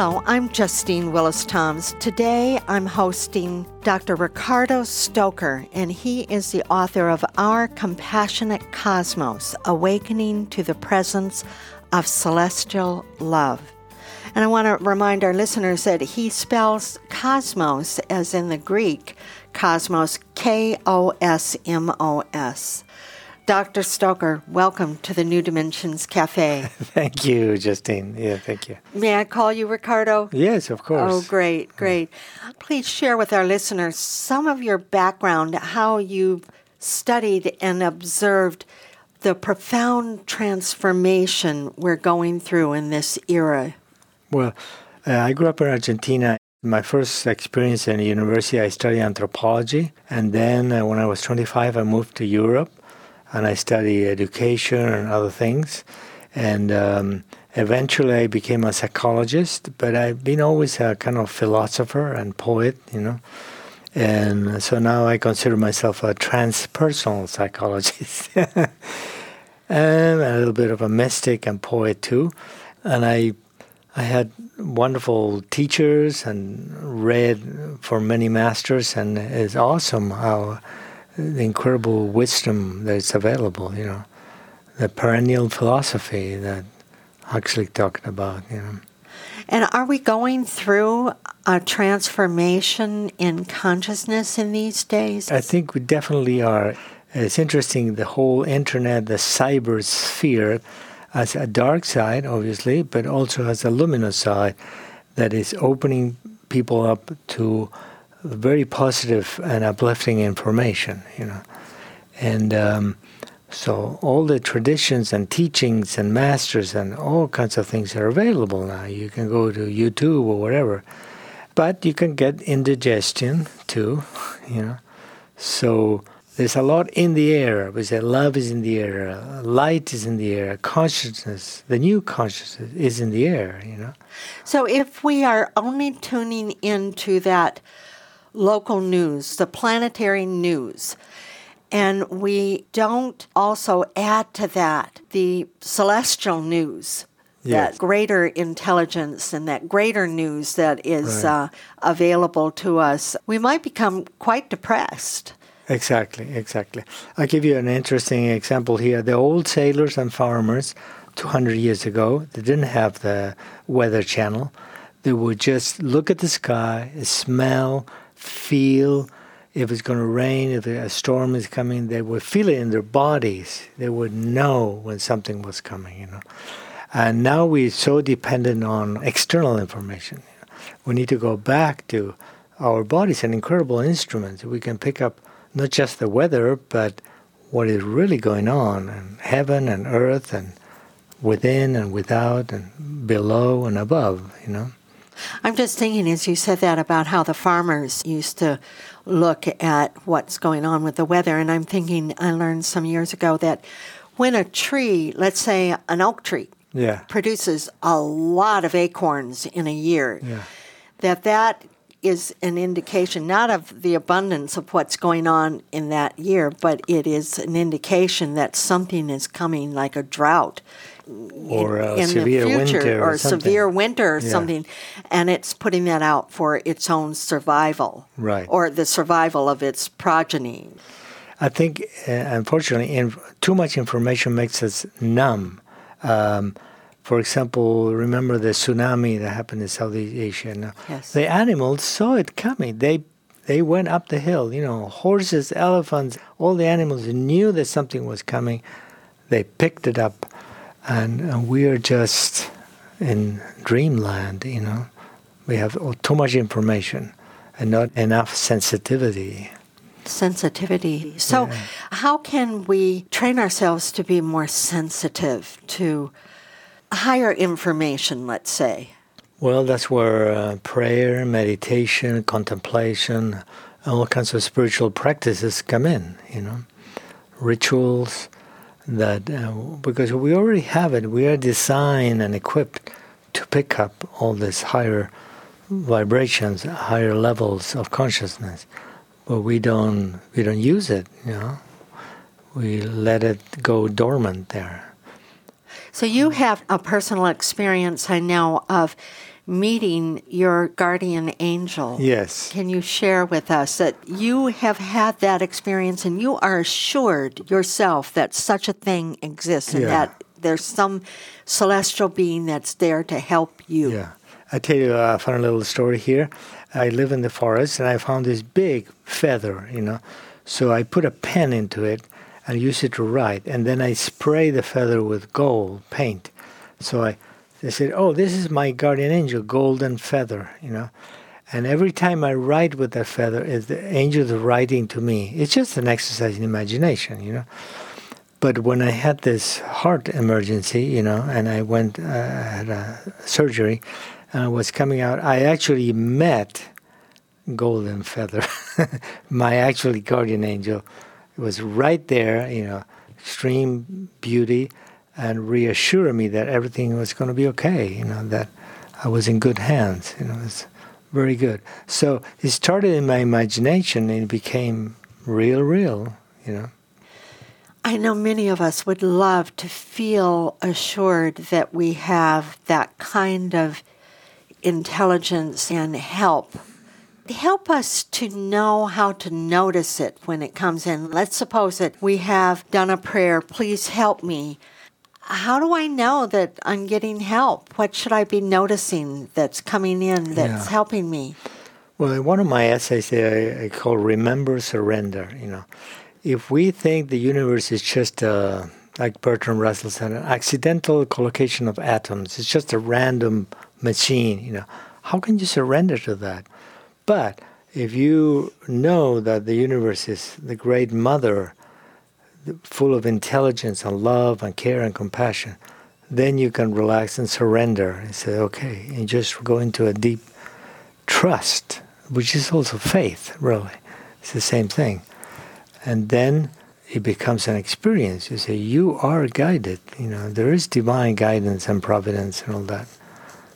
Hello, I'm Justine Willis Toms. Today I'm hosting Dr. Ricardo Stocker, and he is the author of Our Compassionate Kosmos Awakening to the Presence of Celestial Love. And I want to remind our listeners that he spells cosmos as in the Greek cosmos, K O S M O S. Dr. Stocker, welcome to the New Dimensions Cafe. thank you, Justine. Yeah, thank you. May I call you Ricardo? Yes, of course. Oh, great, great. Please share with our listeners some of your background, how you've studied and observed the profound transformation we're going through in this era. Well, uh, I grew up in Argentina. My first experience in university, I studied anthropology. And then uh, when I was 25, I moved to Europe and I studied education and other things. And um, eventually I became a psychologist, but I've been always a kind of philosopher and poet, you know. And so now I consider myself a transpersonal psychologist. and a little bit of a mystic and poet too. And I I had wonderful teachers and read for many masters, and it's awesome how the incredible wisdom that's available, you know, the perennial philosophy that Huxley talked about, you know. And are we going through a transformation in consciousness in these days? I think we definitely are. It's interesting, the whole internet, the cyber sphere, has a dark side, obviously, but also has a luminous side that is opening people up to very positive and uplifting information, you know. And um, so all the traditions and teachings and masters and all kinds of things are available now. You can go to YouTube or whatever. But you can get indigestion too, you know. So there's a lot in the air. We say love is in the air, light is in the air, consciousness, the new consciousness is in the air, you know. So if we are only tuning into that local news, the planetary news. And we don't also add to that the celestial news, yes. that greater intelligence and that greater news that is right. uh, available to us. We might become quite depressed. Exactly, exactly. I'll give you an interesting example here. The old sailors and farmers 200 years ago, they didn't have the weather channel. They would just look at the sky, smell, feel if it's going to rain, if a storm is coming, they would feel it in their bodies. They would know when something was coming, you know. And now we're so dependent on external information. We need to go back to our bodies, an incredible instrument. We can pick up not just the weather, but what is really going on in heaven and earth and within and without and below and above, you know. I'm just thinking as you said that about how the farmers used to look at what's going on with the weather. And I'm thinking, I learned some years ago that when a tree, let's say an oak tree, yeah. produces a lot of acorns in a year, yeah. that that is an indication not of the abundance of what's going on in that year, but it is an indication that something is coming, like a drought or in, in severe the future, winter or, or severe winter or yeah. something, and it's putting that out for its own survival, right, or the survival of its progeny. I think, uh, unfortunately, in, too much information makes us numb. Um, for example, remember the tsunami that happened in Southeast Asia? Yes. The animals saw it coming. They they went up the hill. You know, horses, elephants, all the animals knew that something was coming. They picked it up and, and we are just in dreamland, you know. We have too much information and not enough sensitivity. Sensitivity. So, yeah. how can we train ourselves to be more sensitive to higher information, let's say? Well, that's where uh, prayer, meditation, contemplation, all kinds of spiritual practices come in, you know, rituals that, uh, because we already have it, we are designed and equipped to pick up all these higher vibrations, higher levels of consciousness, but we don't, we don't use it, you know, we let it go dormant there. So you have a personal experience, I know, of meeting your guardian angel. Yes. Can you share with us that you have had that experience and you are assured yourself that such a thing exists and Yeah. that there's some celestial being that's there to help you? Yeah. I tell you a funny little story here. I live in the forest and I found this big feather, you know. So I put a pen into it and use it to write. And then I spray the feather with gold paint. So I they said, Oh, this is my guardian angel, golden feather, you know. And every time I write with that feather, is the angel's writing to me. It's just an exercise in imagination, you know. But when I had this heart emergency, you know, and I went, uh, had a surgery, and I was coming out, I actually met Golden Feather, my actually guardian angel. It was right there, you know, extreme beauty, and reassuring me that everything was going to be okay, you know, that I was in good hands, you know, it was very good. So it started in my imagination and it became real, real, you know. I know many of us would love to feel assured that we have that kind of intelligence and help. Help us to know how to notice it when it comes in. Let's suppose that we have done a prayer, please help me. How do I know that I'm getting help? What should I be noticing that's coming in that's Yeah. helping me? Well, in one of my essays, I, I call "Remember Surrender." You know, if we think the universe is just a, like Bertrand Russell said, an accidental collocation of atoms, it's just a random machine. You know, how can you surrender to that? But if you know that the universe is the great mother, full of intelligence and love and care and compassion, then you can relax and surrender and say, okay, and just go into a deep trust, which is also faith, really. It's the same thing. And then it becomes an experience. You say, you are guided. You know, there is divine guidance and providence and all that.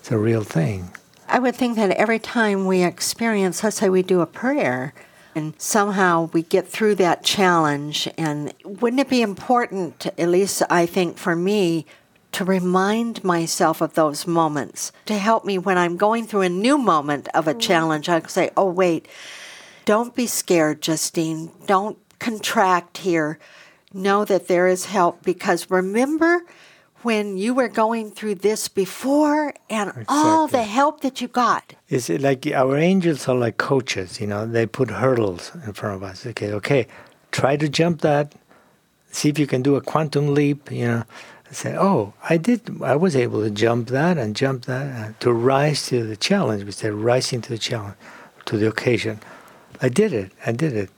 It's a real thing. I would think that every time we experience, let's say we do a prayer, and somehow we get through that challenge, and wouldn't it be important, at least I think for me, to remind myself of those moments to help me when I'm going through a new moment of a mm. challenge? I could say, oh, wait, don't be scared, Justine. Don't contract here. Know that there is help because remember when you were going through this before and all the help that you got. It's like our angels are like coaches, you know, they put hurdles in front of us. Okay, okay, try to jump that, see if you can do a quantum leap, you know. Say, oh, I did, I was able to jump that and jump that, uh, to rise to the challenge. We said rising to the challenge, to the occasion. I did it, I did it.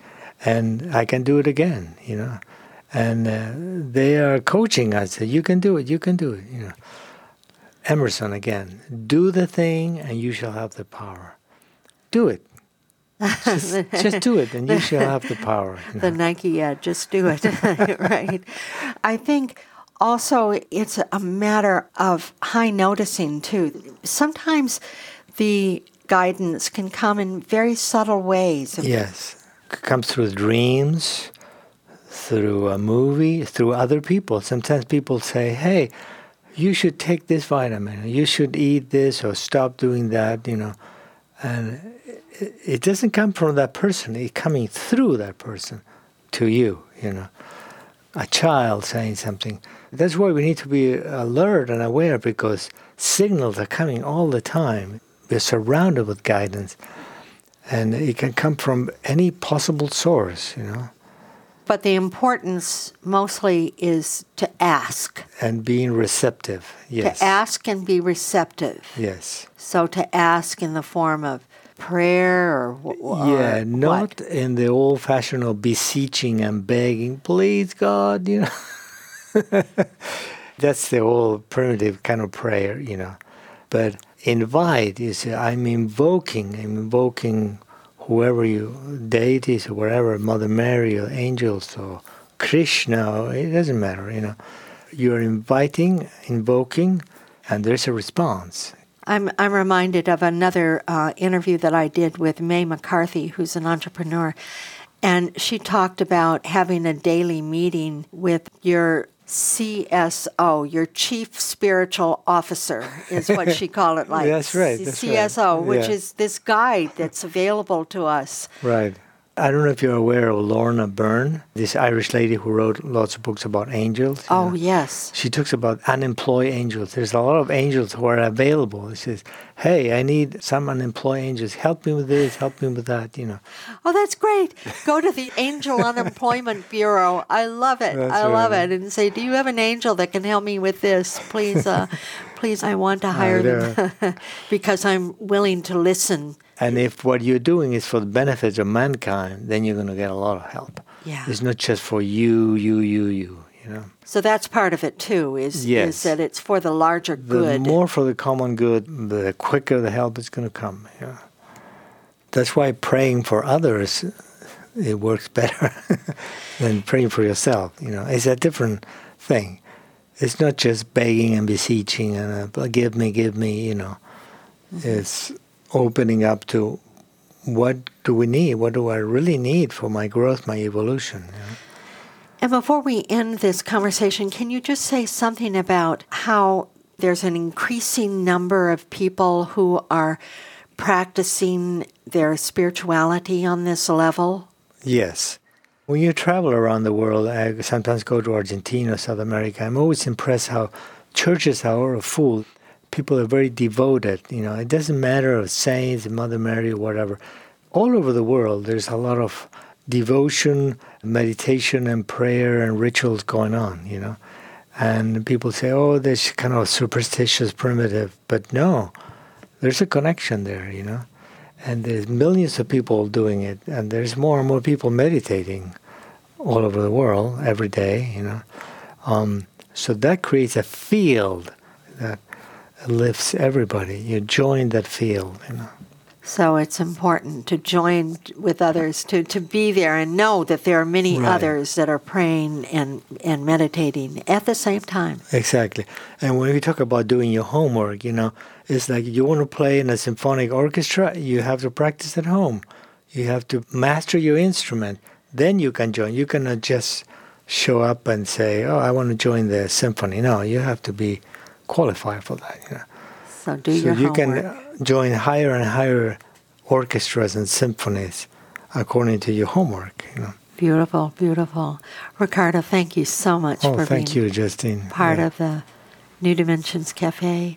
And I can do it again, you know. And uh, they are coaching us. You can do it, you can do it, you know. Emerson again. Do the thing and you shall have the power. Do it. Just, just do it and you shall have the power. you The. Nike, yeah, just do it. right. I think also it's a matter of high noticing too. Sometimes the guidance can come in very subtle ways. Yes. C- Comes through dreams, through a movie, through other people. Sometimes people say, hey, you should take this vitamin, you should eat this or stop doing that, you know. And it, doesn't come from that person, it's coming through that person to you, you know. A child saying something. That's why we need to be alert and aware because signals are coming all the time. We're surrounded with guidance and it can come from any possible source, you know, But the importance mostly is to ask, and being receptive. Yes. to ask and be receptive. Yes. So to ask in the form of prayer or, or yeah, what? not in the old-fashioned of beseeching and begging, please God, you know. That's the old primitive kind of prayer, you know. But invite, you say, I'm invoking, I'm invoking whoever you, deities or whatever, Mother Mary or angels or Krishna, it doesn't matter, you know. You're inviting, invoking, and there's a response. I'm, I'm reminded of another uh, interview that I did with Mae McCarthy, who's an entrepreneur. And she talked about having a daily meeting with your CSO, your chief spiritual officer, is what she called it like. that's right. That's CSO, right. which yeah. is this guide that's available to us. Right. I don't know if you're aware of Lorna Byrne, this Irish lady who wrote lots of books about angels. Oh, know. yes. She talks about unemployed angels. There's a lot of angels who are available. She says, Hey, I need some unemployed angels. Help me with this, help me with that, you know. Oh, that's great. Go to the Angel Unemployment Bureau. I love it. That's I love right. it. And say, Do you have an angel that can help me with this? Please, uh, please, I want to hire them because I'm willing to listen. And if what you're doing is for the benefit of mankind, then you're going to get a lot of help. Yeah. It's not just for you, you, you, you, you know. So that's part of it too. Is is Yes. that it's for the larger The good. The more for the common good, the quicker the help is going to come. Yeah. That's why praying for others it works better than praying for yourself. You know, it's a different thing. It's not just begging and beseeching and uh, give me, give me. You know, it's opening up to what do we need? What do I really need for my growth, my evolution? You know? And before we end this conversation, can you just say something about how there's an increasing number of people who are practicing their spirituality on this level? Yes. When you travel around the world, I sometimes go to Argentina, South America. I'm always impressed how churches are full. People are very devoted. You know, it doesn't matter if saints, Mother Mary, whatever. All over the world, there's a lot of devotion, meditation, and prayer and rituals going on. You know, and people say, "Oh, that's kind of superstitious, primitive," but no, there's a connection there. You know and there's millions of people doing it, and there's more and more people meditating all over the world every day. You know, um, so that creates a field that lifts everybody. You join that field. You know. So it's important to join with others, to, to be there and know that there are many Right. others that are praying and, and meditating at the same time. Exactly. And when we talk about doing your homework, you know, it's like you want to play in a symphonic orchestra, you have to practice at home. You have to master your instrument. Then you can join. You cannot just show up and say, "Oh, I want to join the symphony." No, you have to be qualified for that. You know? So do so your you homework. can join higher and higher orchestras and symphonies according to your homework. You know. Beautiful, beautiful. Ricardo, thank you so much Oh, for thank being you, Justine. part Yeah. of the New Dimensions Cafe.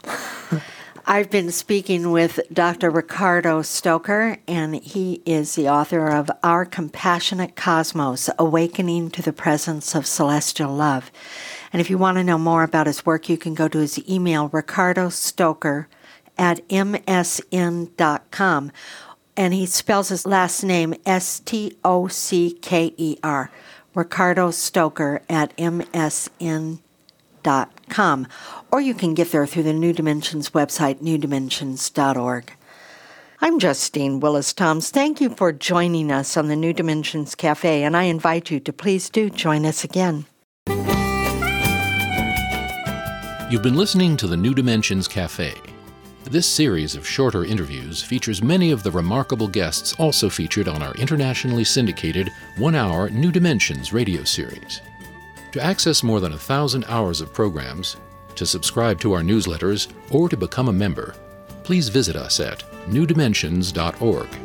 I've been speaking with Dr. Ricardo Stocker, and he is the author of Our Compassionate Kosmos Awakening to the Presence of Celestial Love. And if you want to know more about his work, you can go to his email, Ricardo Stocker at msn.com. And he spells his last name S T O C K E R. Ricardo Stocker at msn.com com, or you can get there through the New Dimensions website, newdimensions.org. I'm Justine Willis Toms. Thank you for joining us on the New Dimensions Cafe, and I invite you to please do join us again. You've been listening to the New Dimensions Cafe. This series of shorter interviews features many of the remarkable guests also featured on our internationally syndicated one hour New Dimensions radio series. To access more than a thousand hours of programs, to subscribe to our newsletters, or to become a member, please visit us at newdimensions.org.